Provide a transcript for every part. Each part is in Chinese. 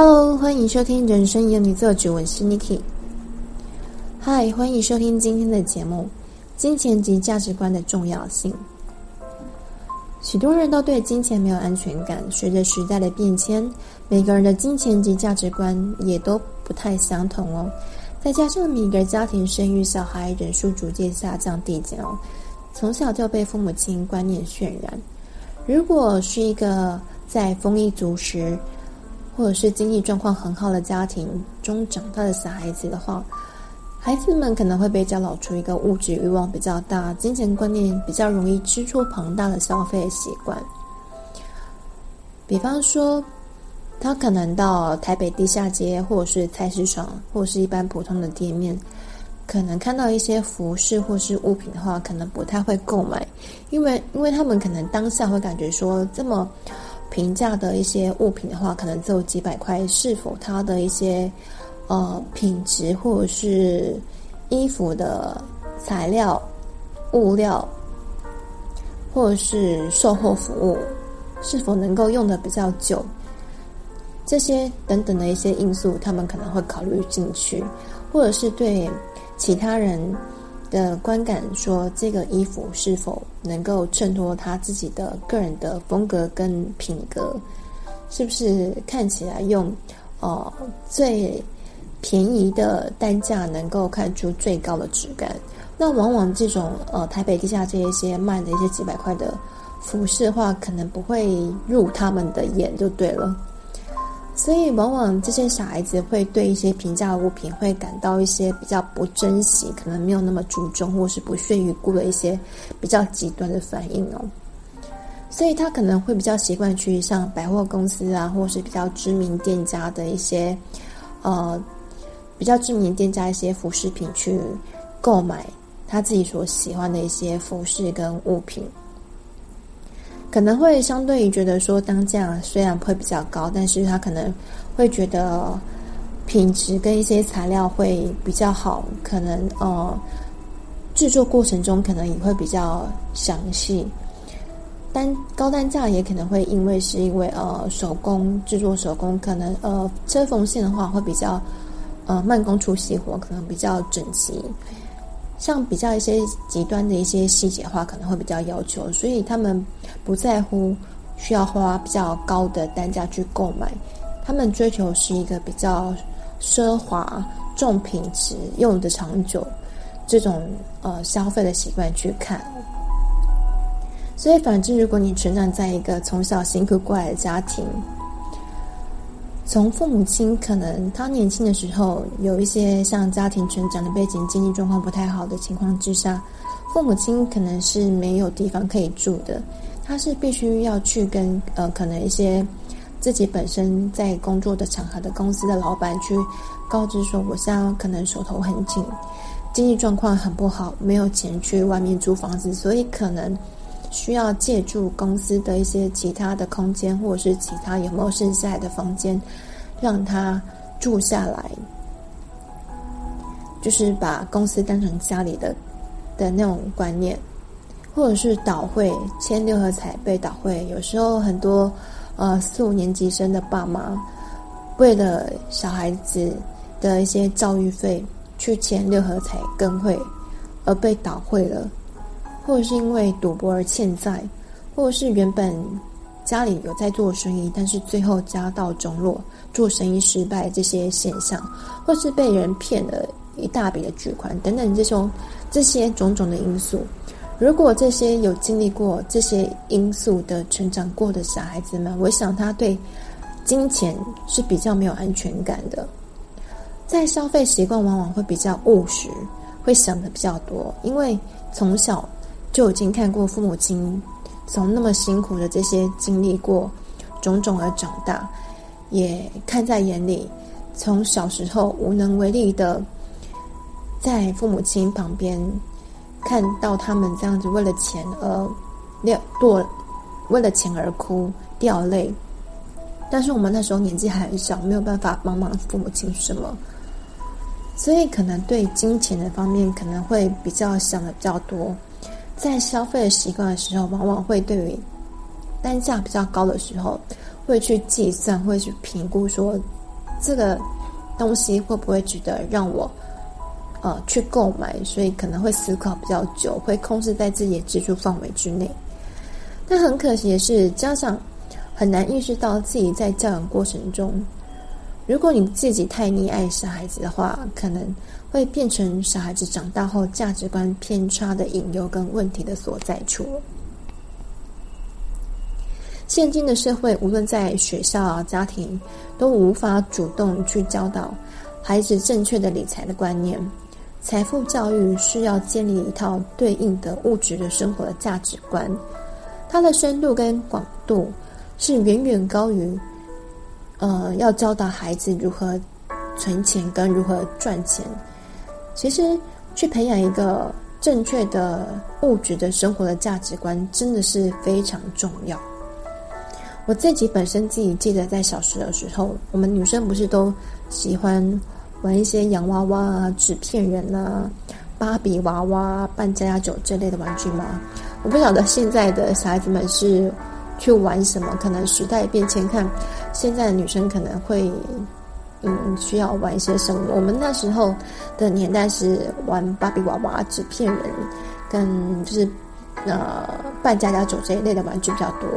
Hello，欢迎收听《人生由你做主》，我是 Niki。Hi，欢迎收听今天的节目《金钱及价值观的重要性》。许多人都对金钱没有安全感，随着时代的变迁，每个人的金钱及价值观也都不太相同哦。再加上每个家庭生育小孩人数逐渐下降递减哦，从小就被父母亲观念渲染。如果是一个在丰衣足食，或者是经济状况很好的家庭中长大的小孩子的话，孩子们可能会被教导出一个物质欲望比较大、金钱观念比较容易支出庞大的消费习惯。比方说，他可能到台北地下街，或者是菜市场，或者是一般普通的店面，可能看到一些服饰或是物品的话，可能不太会购买，因为因为他们可能当下会感觉说这么。平价的一些物品的话，可能只有几百块，是否它的一些呃品质或者是衣服的材料、物料，或者是售后服务，是否能够用的比较久，这些等等的一些因素，他们可能会考虑进去，或者是对其他人。的观感说，这个衣服是否能够衬托他自己的个人的风格跟品格？是不是看起来用呃最便宜的单价能够看出最高的质感？那往往这种呃台北地下这一些卖的一些几百块的服饰的话，可能不会入他们的眼，就对了。所以，往往这些小孩子会对一些平价的物品会感到一些比较不珍惜，可能没有那么注重，或是不屑一顾的一些比较极端的反应哦。所以他可能会比较习惯去像百货公司啊，或是比较知名店家的一些呃比较知名店家一些服饰品去购买他自己所喜欢的一些服饰跟物品。可能会相对于觉得说，当价虽然会比较高，但是他可能会觉得品质跟一些材料会比较好，可能呃制作过程中可能也会比较详细。单高单价也可能会因为是因为呃手工制作手工，可能呃车缝线的话会比较呃慢工出细活，可能比较整齐。像比较一些极端的一些细节的话，可能会比较要求，所以他们不在乎需要花比较高的单价去购买，他们追求是一个比较奢华、重品质、用得长久这种呃消费的习惯去看。所以，反之，如果你成长在一个从小辛苦过来的家庭，从父母亲可能他年轻的时候有一些像家庭成长的背景，经济状况不太好的情况之下，父母亲可能是没有地方可以住的，他是必须要去跟呃可能一些自己本身在工作的场合的公司的老板去告知说，我现在可能手头很紧，经济状况很不好，没有钱去外面租房子，所以可能。需要借助公司的一些其他的空间，或者是其他有没有剩下来的房间，让他住下来，就是把公司当成家里的的那种观念，或者是倒会签六合彩被倒会。有时候很多呃四五年级生的爸妈，为了小孩子的一些教育费去签六合彩跟会，而被倒会了。或者是因为赌博而欠债，或者是原本家里有在做生意，但是最后家道中落，做生意失败这些现象，或是被人骗了一大笔的巨款等等这种这些种种的因素，如果这些有经历过这些因素的成长过的小孩子们，我想他对金钱是比较没有安全感的，在消费习惯往往会比较务实，会想的比较多，因为从小。就已经看过父母亲从那么辛苦的这些经历过种种而长大，也看在眼里，从小时候无能为力的在父母亲旁边看到他们这样子为了钱而掉堕，为了钱而哭掉泪，但是我们那时候年纪还很小，没有办法帮忙父母亲什么，所以可能对金钱的方面可能会比较想的比较多。在消费的习惯的时候，往往会对于单价比较高的时候，会去计算，会去评估说这个东西会不会值得让我呃去购买？所以可能会思考比较久，会控制在自己的支出范围之内。但很可惜的是，家长很难意识到自己在教养过程中，如果你自己太溺爱小孩子的话，可能会变成小孩子长大后价值观偏差的隐忧跟问题的所在处。现今的社会，无论在学校啊、家庭，都无法主动去教导孩子正确的理财的观念。财富教育需要建立一套对应的物质的生活的价值观。它的深度跟广度是远远高于，呃，要教导孩子如何存钱跟如何赚钱。其实，去培养一个正确的物质的生活的价值观，真的是非常重要。我自己本身自己记得，在小时的时候，我们女生不是都喜欢玩一些洋娃娃啊、纸片人啊、芭比娃娃、扮家家酒这类的玩具吗？我不晓得现在的小孩子们是去玩什么，可能时代变迁，看现在的女生可能会嗯需要玩一些什么。我们那时候的年代是玩芭比娃娃、纸片人，跟就是呃扮家家酒这一类的玩具比较多。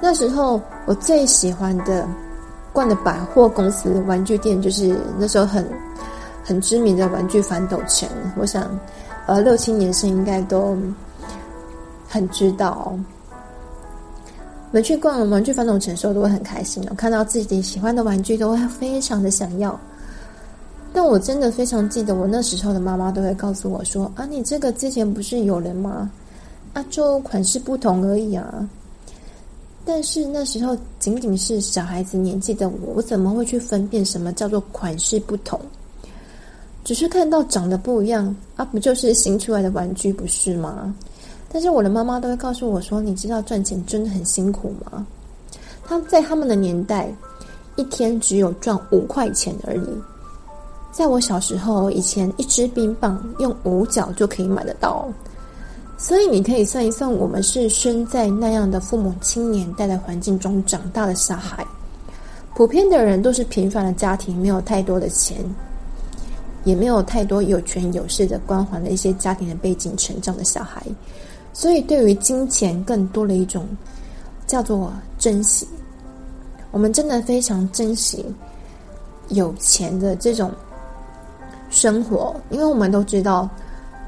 那时候我最喜欢的逛的百货公司玩具店，就是那时候很很知名的玩具反斗城。我想，呃，六七年生应该都。很知道，们去逛玩具反斗城的时候都会很开心哦，看到自己喜欢的玩具都会非常的想要。但我真的非常记得，我那时候的妈妈都会告诉我说：“啊，你这个之前不是有人吗？啊，就款式不同而已啊。”但是那时候仅仅是小孩子年纪的我，我怎么会去分辨什么叫做款式不同？只是看到长得不一样啊，不就是新出来的玩具不是吗？但是我的妈妈都会告诉我说：“你知道赚钱真的很辛苦吗？”他在他们的年代，一天只有赚五块钱而已。在我小时候，以前一支冰棒用五角就可以买得到。所以你可以算一算，我们是生在那样的父母亲年代的环境中长大的小孩。普遍的人都是平凡的家庭，没有太多的钱，也没有太多有权有势的光环的一些家庭的背景成长的小孩。所以，对于金钱更多了一种叫做珍惜。我们真的非常珍惜有钱的这种生活，因为我们都知道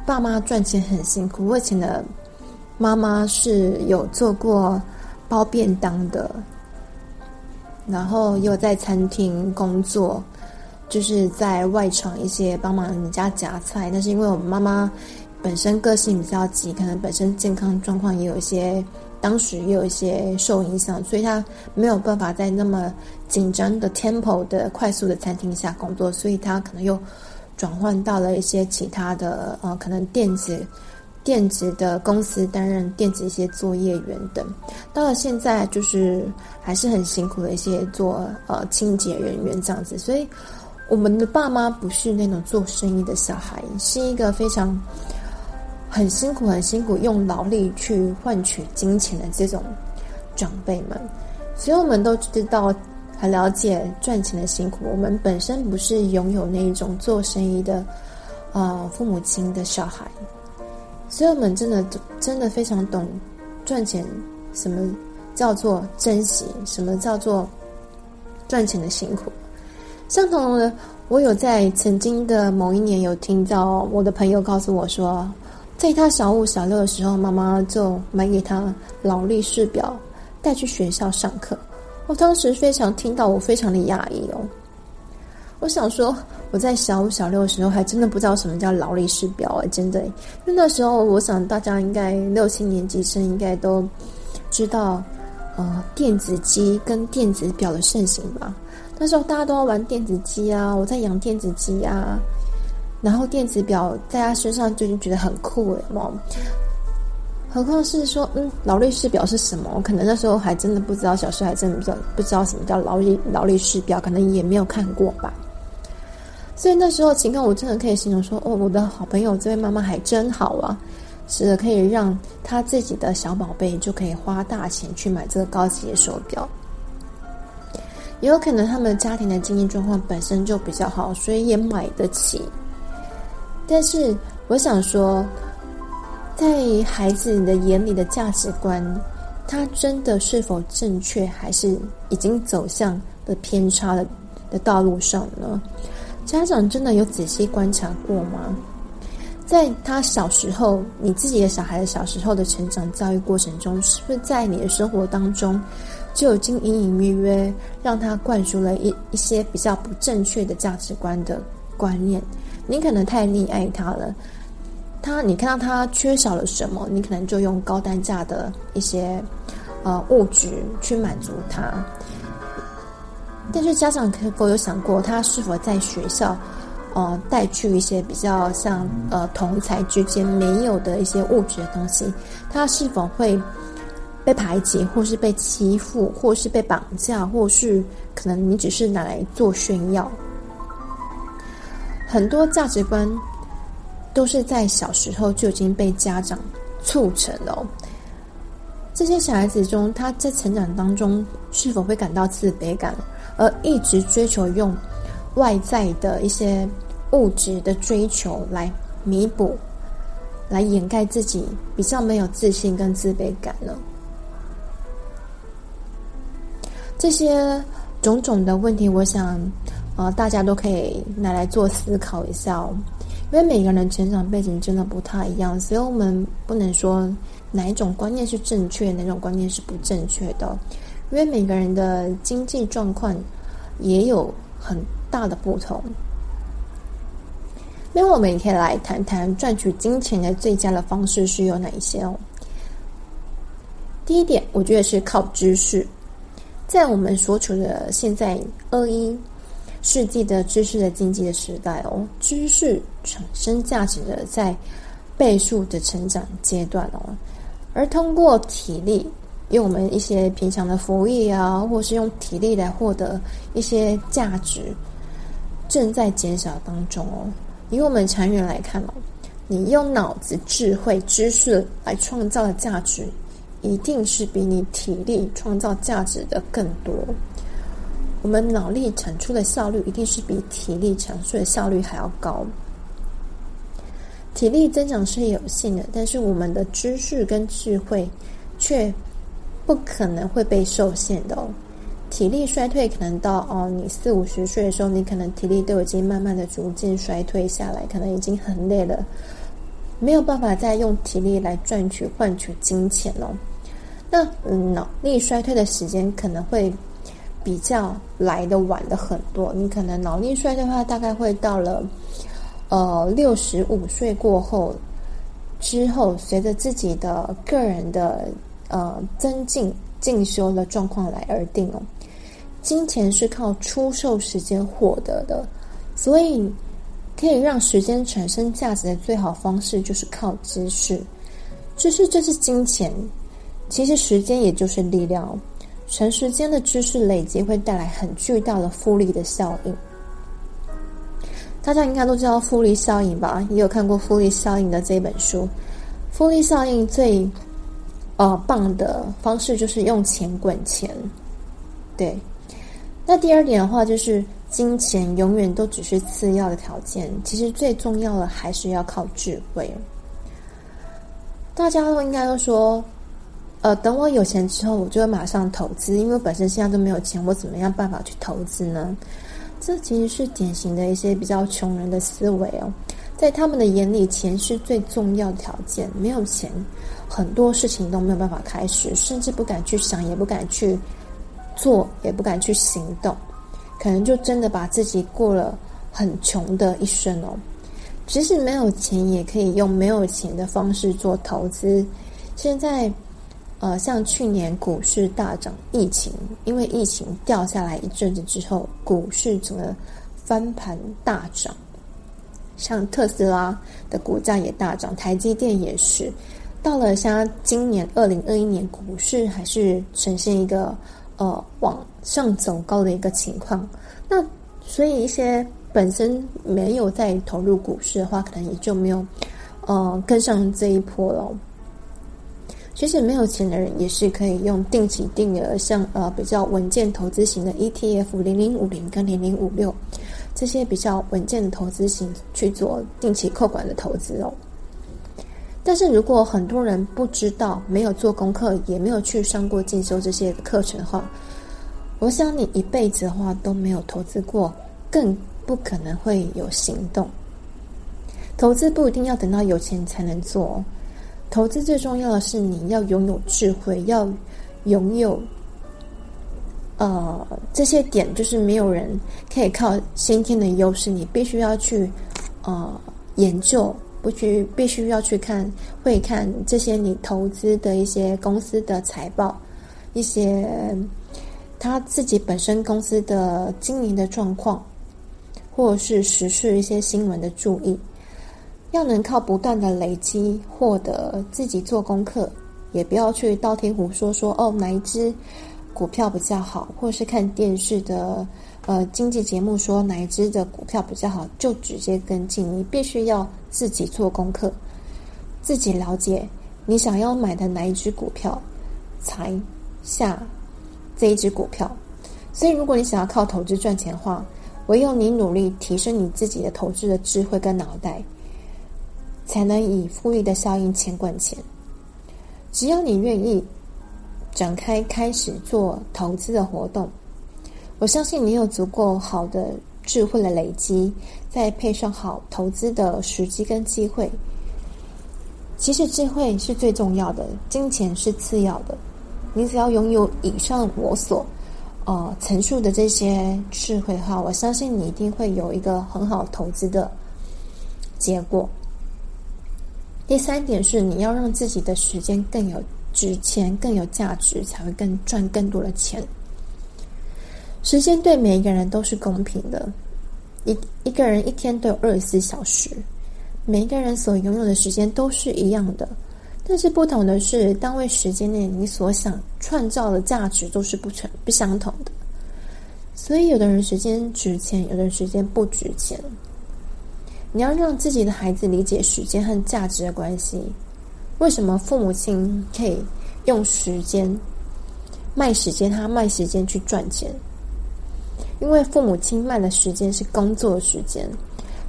爸妈赚钱很辛苦。我以前的妈妈是有做过包便当的，然后又在餐厅工作，就是在外场一些帮忙人家夹菜。但是因为我们妈妈。本身个性比较急，可能本身健康状况也有一些，当时也有一些受影响，所以他没有办法在那么紧张的 tempo 的快速的餐厅下工作，所以他可能又转换到了一些其他的呃，可能电子电子的公司担任电子一些作业员等。到了现在，就是还是很辛苦的一些做呃清洁人员这样子。所以我们的爸妈不是那种做生意的小孩，是一个非常。很辛苦，很辛苦，用劳力去换取金钱的这种长辈们，所以我们都知道，很了解赚钱的辛苦。我们本身不是拥有那一种做生意的啊、父母亲的小孩，所以我们真的真的非常懂赚钱，什么叫做珍惜，什么叫做赚钱的辛苦。相同的，我有在曾经的某一年有听到我的朋友告诉我说。在他小五、小六的时候，妈妈就买给他劳力士表，带去学校上课。我当时非常听到，我非常的讶异哦。我想说，我在小五、小六的时候，还真的不知道什么叫劳力士表啊！真的，因为那时候，我想大家应该六七年级生应该都知道，呃，电子机跟电子表的盛行吧。那时候大家都要玩电子机啊，我在养电子机啊。然后电子表在他身上就已经觉得很酷诶嘛，何况是说，嗯，劳力士表是什么？我可能那时候还真的不知道，小时候还真的不知道不知道什么叫劳力劳力士表，可能也没有看过吧。所以那时候情况，我真的可以形容说，哦，我的好朋友这位妈妈还真好啊，是可以让她自己的小宝贝就可以花大钱去买这个高级的手表。也有可能他们家庭的经济状况本身就比较好，所以也买得起。但是我想说，在孩子的眼里的价值观，他真的是否正确，还是已经走向了偏差的的道路上呢？家长真的有仔细观察过吗？在他小时候，你自己的小孩的小时候的成长教育过程中，是不是在你的生活当中就已经隐隐约约让他灌输了一一些比较不正确的价值观的观念？你可能太溺爱他了，他你看到他缺少了什么，你可能就用高单价的一些呃物质去满足他。但是家长可否有想过，他是否在学校？呃，带去一些比较像呃同才之间没有的一些物质的东西，他是否会被排挤，或是被欺负，或是被绑架，或是可能你只是拿来做炫耀？很多价值观都是在小时候就已经被家长促成了哦。这些小孩子中，他在成长当中是否会感到自卑感，而一直追求用外在的一些物质的追求来弥补，来掩盖自己比较没有自信跟自卑感呢？这些种种的问题，我想，呃，大家都可以拿来做思考一下哦。因为每个人的成长背景真的不太一样，所以我们不能说哪一种观念是正确，哪种观念是不正确的。因为每个人的经济状况也有很大的不同。那我们也可以来谈谈赚取金钱的最佳的方式是有哪一些哦。第一点，我觉得是靠知识。在我们所处的现在二一世纪的知识的经济的时代哦，知识产生价值的在倍数的成长阶段哦，而通过体力，用我们一些平常的服役啊，或是用体力来获得一些价值，正在减少当中哦。以我们长远来看哦，你用脑子、智慧、知识来创造的价值，一定是比你体力创造价值的更多。我们脑力产出的效率，一定是比体力产出的效率还要高。体力增长是有限的，但是我们的知识跟智慧却不可能会被受限的哦。体力衰退可能到哦，你四五十岁的时候，你可能体力都已经慢慢的逐渐衰退下来，可能已经很累了，没有办法再用体力来赚取换取金钱了。那嗯，脑力衰退的时间可能会比较来的晚的很多，你可能脑力衰退的话，大概会到了呃六十五岁过后之后，随着自己的个人的呃增进进修的状况来而定哦。金钱是靠出售时间获得的，所以可以让时间产生价值的最好方式就是靠知识。知识就是金钱，其实时间也就是力量。长时间的知识累积会带来很巨大的复利的效应。大家应该都知道复利效应吧？也有看过复利效应的这本书。复利效应最呃棒的方式就是用钱滚钱，对。那第二点的话，就是金钱永远都只是次要的条件，其实最重要的还是要靠智慧。大家都应该都说，呃，等我有钱之后，我就会马上投资，因为我本身现在都没有钱，我怎么样办法去投资呢？这其实是典型的一些比较穷人的思维哦，在他们的眼里，钱是最重要的条件，没有钱，很多事情都没有办法开始，甚至不敢去想，也不敢去。做也不敢去行动，可能就真的把自己过了很穷的一生哦。即使没有钱，也可以用没有钱的方式做投资。现在，呃，像去年股市大涨，疫情因为疫情掉下来一阵子之后，股市整个翻盘大涨。像特斯拉的股价也大涨，台积电也是。到了像今年二零二一年，股市还是呈现一个。呃，往上走高的一个情况，那所以一些本身没有在投入股市的话，可能也就没有呃跟上这一波了。其实没有钱的人也是可以用定期定额，像呃比较稳健投资型的 ETF 零零五零跟零零五六这些比较稳健的投资型去做定期扣款的投资哦。但是如果很多人不知道，没有做功课，也没有去上过进修这些课程的话，我想你一辈子的话都没有投资过，更不可能会有行动。投资不一定要等到有钱才能做，投资最重要的是你要拥有智慧，要拥有呃这些点，就是没有人可以靠先天的优势，你必须要去呃研究。不去，必须要去看，会看这些你投资的一些公司的财报，一些他自己本身公司的经营的状况，或者是时事一些新闻的注意，要能靠不断的累积获得自己做功课，也不要去道听途说说哦哪一支股票比较好，或是看电视的。呃，经济节目说哪一支的股票比较好，就直接跟进。你必须要自己做功课，自己了解你想要买的哪一支股票，才下这一支股票。所以，如果你想要靠投资赚钱的话，唯有你努力提升你自己的投资的智慧跟脑袋，才能以复利的效应钱滚钱。只要你愿意展开开始做投资的活动。我相信你有足够好的智慧的累积，再配上好投资的时机跟机会。其实智慧是最重要的，金钱是次要的。你只要拥有以上我所呃陈述的这些智慧的话，我相信你一定会有一个很好投资的结果。第三点是，你要让自己的时间更有值钱、更有价值，才会更赚更多的钱。时间对每一个人都是公平的，一一个人一天都有二十四小时，每一个人所拥有的时间都是一样的，但是不同的是，单位时间内你所想创造的价值都是不成不相同的。所以，有的人时间值钱，有的人时间不值钱。你要让自己的孩子理解时间和价值的关系。为什么父母亲可以用时间卖时间，他卖时间去赚钱？因为父母亲卖的时间是工作的时间，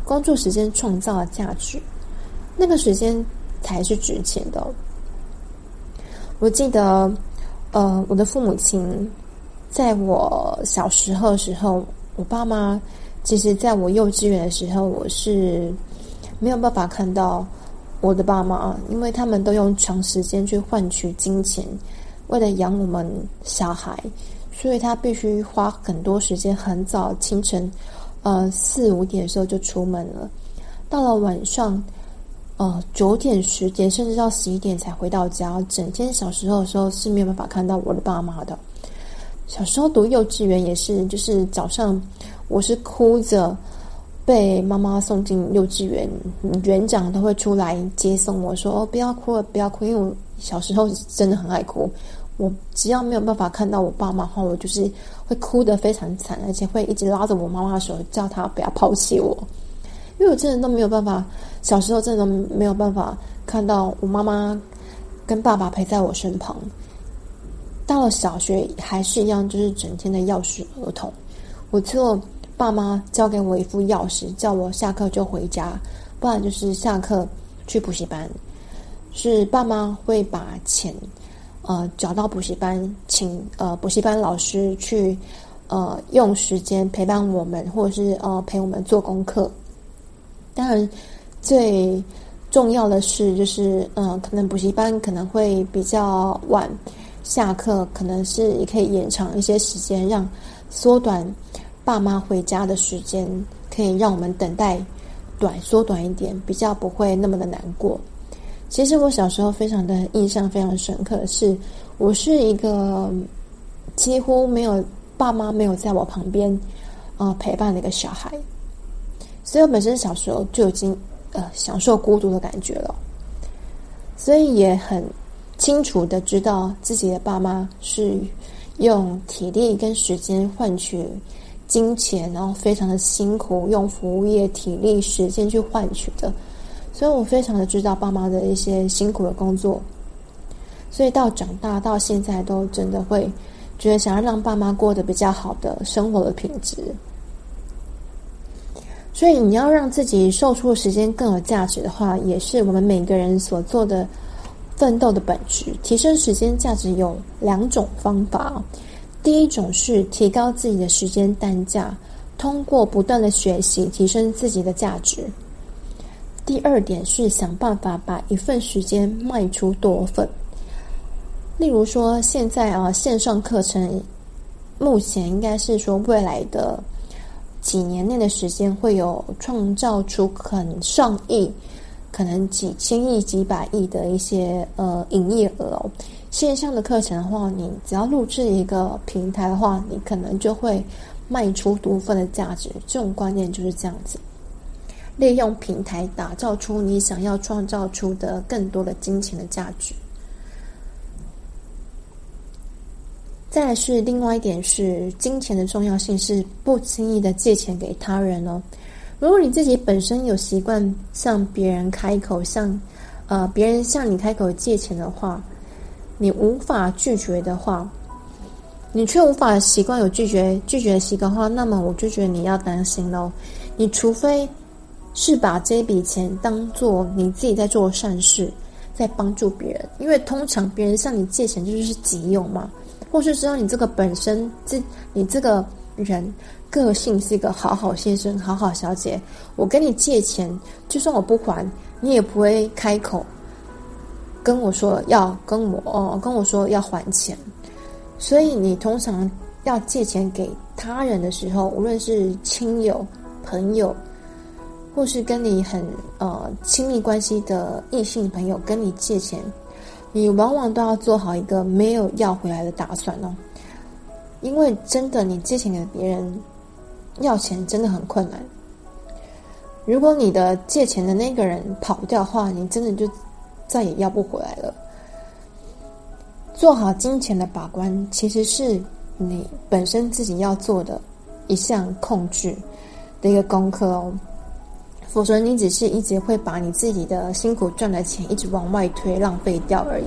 工作时间创造了价值，那个时间才是值钱的。我记得，呃，我的父母亲在我小时候的时候，我爸妈其实在我幼稚园的时候，我是没有办法看到我的爸妈，因为他们都用长时间去换取金钱，为了养我们小孩。所以他必须花很多时间，很早清晨，呃四五点的时候就出门了，到了晚上，呃九点十点甚至到十一点才回到家。整天小时候的时候是没有办法看到我的爸妈的。小时候读幼稚园也是，就是早上我是哭着被妈妈送进幼稚园，园长都会出来接送我说：“哦，不要哭了，不要哭。”因为我小时候真的很爱哭。我只要没有办法看到我爸妈的话，我就是会哭得非常惨，而且会一直拉着我妈妈的手，叫她不要抛弃我。因为我真的都没有办法，小时候真的没有办法看到我妈妈跟爸爸陪在我身旁。到了小学还是一样，就是整天的钥匙儿童。我就爸妈交给我一副钥匙，叫我下课就回家，不然就是下课去补习班。是爸妈会把钱。呃，找到补习班，请呃补习班老师去，呃用时间陪伴我们，或者是呃陪我们做功课。当然，最重要的是，就是呃可能补习班可能会比较晚下课，可能是也可以延长一些时间，让缩短爸妈回家的时间，可以让我们等待短缩短一点，比较不会那么的难过。其实我小时候非常的印象非常深刻，是我是一个几乎没有爸妈没有在我旁边呃陪伴的一个小孩，所以我本身小时候就已经呃享受孤独的感觉了，所以也很清楚的知道自己的爸妈是用体力跟时间换取金钱，然后非常的辛苦，用服务业体力时间去换取的。所以我非常的知道爸妈的一些辛苦的工作，所以到长大到现在都真的会觉得想要让爸妈过得比较好的生活的品质。所以你要让自己售出的时间更有价值的话，也是我们每个人所做的奋斗的本质。提升时间价值有两种方法，第一种是提高自己的时间单价，通过不断的学习提升自己的价值。第二点是想办法把一份时间卖出多份。例如说，现在啊线上课程，目前应该是说未来的。几年内的时间会有创造出很上亿，可能几千亿、几百亿的一些呃营业额哦。线上的课程的话，你只要录制一个平台的话，你可能就会卖出多份的价值。这种观念就是这样子，利用平台打造出你想要创造出的更多的金钱的价值。再来是另外一点是金钱的重要性，是不轻易的借钱给他人哦。如果你自己本身有习惯向别人开口，向呃别人向你开口借钱的话，你无法拒绝的话，你却无法习惯有拒绝拒绝的习惯的话，那么我就觉得你要担心喽。你除非是把这笔钱当做你自己在做善事，在帮助别人，因为通常别人向你借钱就是急用嘛。或是知道你这个本身，这你这个人个性是一个好好先生、好好小姐，我跟你借钱，就算我不还，你也不会开口跟我说要跟我哦，跟我说要还钱。所以你通常要借钱给他人的时候，无论是亲友、朋友，或是跟你很呃亲密关系的异性朋友跟你借钱。你往往都要做好一个没有要回来的打算哦，因为真的，你借钱给别人要钱真的很困难。如果你的借钱的那个人跑不掉的话，你真的就再也要不回来了。做好金钱的把关，其实是你本身自己要做的一项控制的一个功课哦。否则，你只是一直会把你自己的辛苦赚的钱一直往外推，浪费掉而已。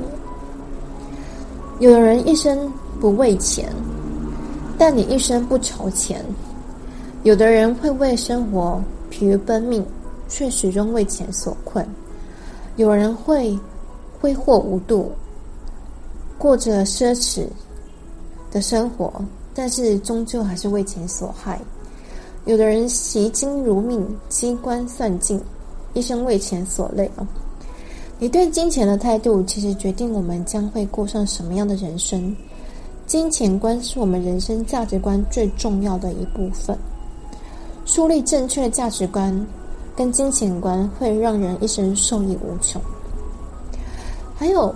有的人一生不为钱，但你一生不愁钱；有的人会为生活疲于奔命，却始终为钱所困；有人会挥霍无度，过着奢侈的生活，但是终究还是为钱所害。有的人惜金如命，机关算尽，一生为钱所累啊！你对金钱的态度，其实决定我们将会过上什么样的人生。金钱观是我们人生价值观最重要的一部分。树立正确的价值观跟金钱观，会让人一生受益无穷。还有，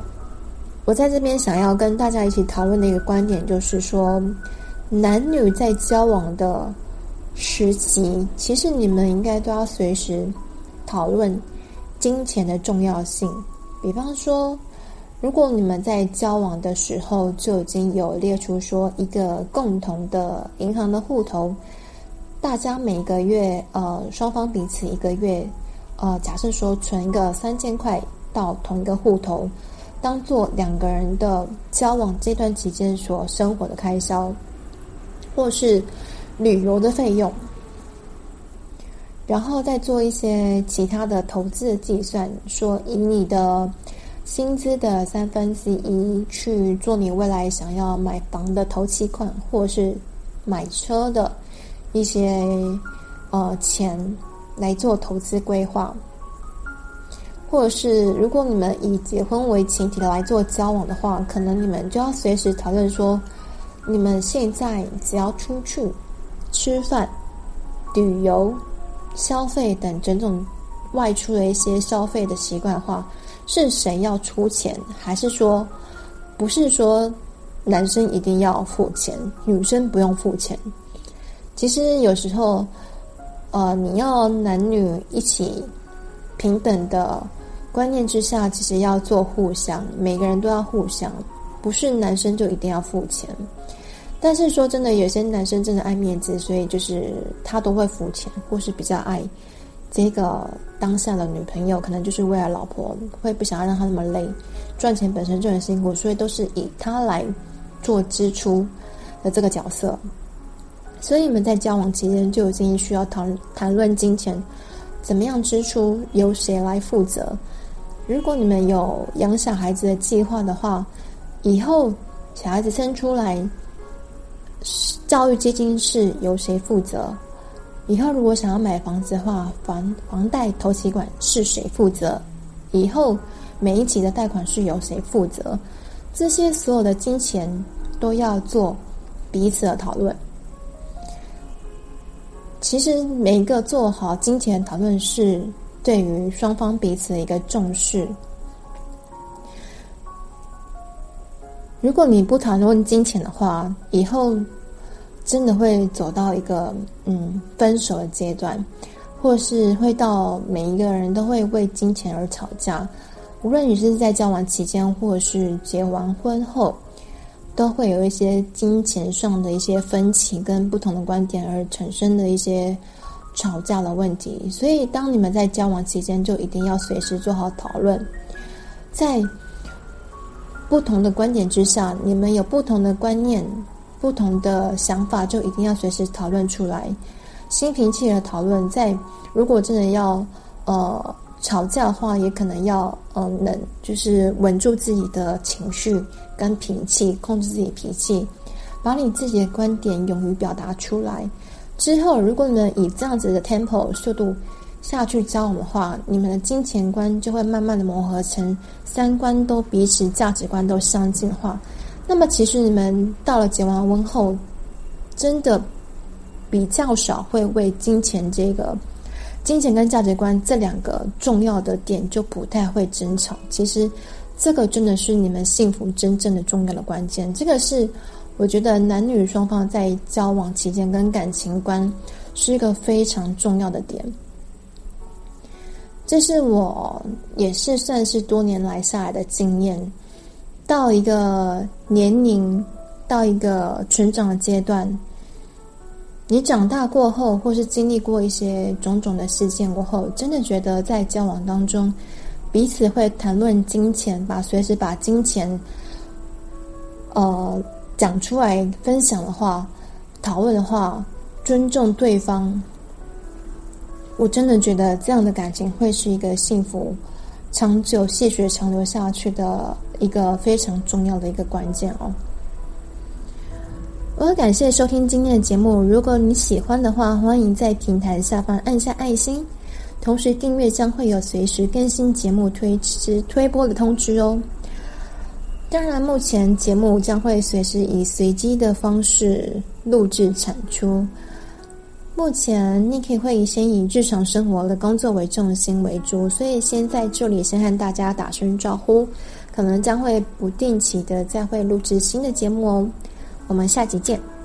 我在这边想要跟大家一起讨论的一个观点，就是说，男女在交往的。时期，其实你们应该都要随时讨论金钱的重要性。比方说，如果你们在交往的时候就已经有列出说一个共同的银行的户头，大家每个月呃双方彼此一个月呃假设说存一个三千块到同一个户头，当做两个人的交往这段期间所生活的开销，或是。旅游的费用，然后再做一些其他的投资的计算，说以你的薪资的三分之一去做你未来想要买房的头期款，或是买车的一些呃钱来做投资规划，或者是如果你们以结婚为前提来做交往的话，可能你们就要随时讨论说，你们现在只要出去。吃饭、旅游、消费等种种外出的一些消费的习惯的话，是谁要出钱？还是说不是说男生一定要付钱，女生不用付钱？其实有时候，呃，你要男女一起平等的观念之下，其实要做互相，每个人都要互相，不是男生就一定要付钱。但是说真的，有些男生真的爱面子，所以就是他都会付钱，或是比较爱这个当下的女朋友，可能就是未来老婆，会不想要让她那么累，赚钱本身就很辛苦，所以都是以她来做支出的这个角色。所以你们在交往期间就已经需要谈谈论金钱，怎么样支出，由谁来负责。如果你们有养小孩子的计划的话，以后小孩子生出来，教育基金是由谁负责？以后如果想要买房子的话，房房贷头期款是谁负责？以后每一期的贷款是由谁负责？这些所有的金钱都要做彼此的讨论。其实每一个做好金钱讨论是对于双方彼此的一个重视。如果你不谈论金钱的话，以后真的会走到一个嗯分手的阶段，或是会到每一个人都会为金钱而吵架。无论你是在交往期间，或是结完婚后。都会有一些金钱上的一些分歧跟不同的观点而产生的一些吵架的问题，所以当你们在交往期间，就一定要随时做好讨论。在不同的观点之下，你们有不同的观念、不同的想法，就一定要随时讨论出来，心平气和讨论。在如果真的要呃。吵架的话，也可能要嗯、能就是稳住自己的情绪跟脾气，控制自己脾气，把你自己的观点勇于表达出来。之后，如果你们以这样子的 tempo 速度下去交往的话，你们的金钱观就会慢慢的磨合成三观都彼此价值观都相近化。那么，其实你们到了结完婚后，真的比较少会为金钱这个。金钱跟价值观这两个重要的点就不太会争吵。其实，这个真的是你们幸福真正的重要的关键。这个是我觉得男女双方在交往期间跟感情观是一个非常重要的点。这是我也是算是多年来下来的经验。到一个年龄，到一个成长的阶段。你长大过后，或是经历过一些种种的事件过后，真的觉得在交往当中，彼此会谈论金钱，把随时把金钱，呃，讲出来分享的话，讨论的话，尊重对方。我真的觉得这样的感情会是一个幸福、长久、细水长流下去的一个非常重要的一个关键哦。我很感谢收听今天的节目。如果你喜欢的话，欢迎在平台下方按下爱心，同时订阅将会有随时更新节目推迟推播的通知哦。当然，目前节目将会随时以随机的方式录制产出。目前 n i k i 会先以日常生活的工作为重心为主，所以先在这里先和大家打声招呼，可能将会不定期的再会录制新的节目哦。我们下集见。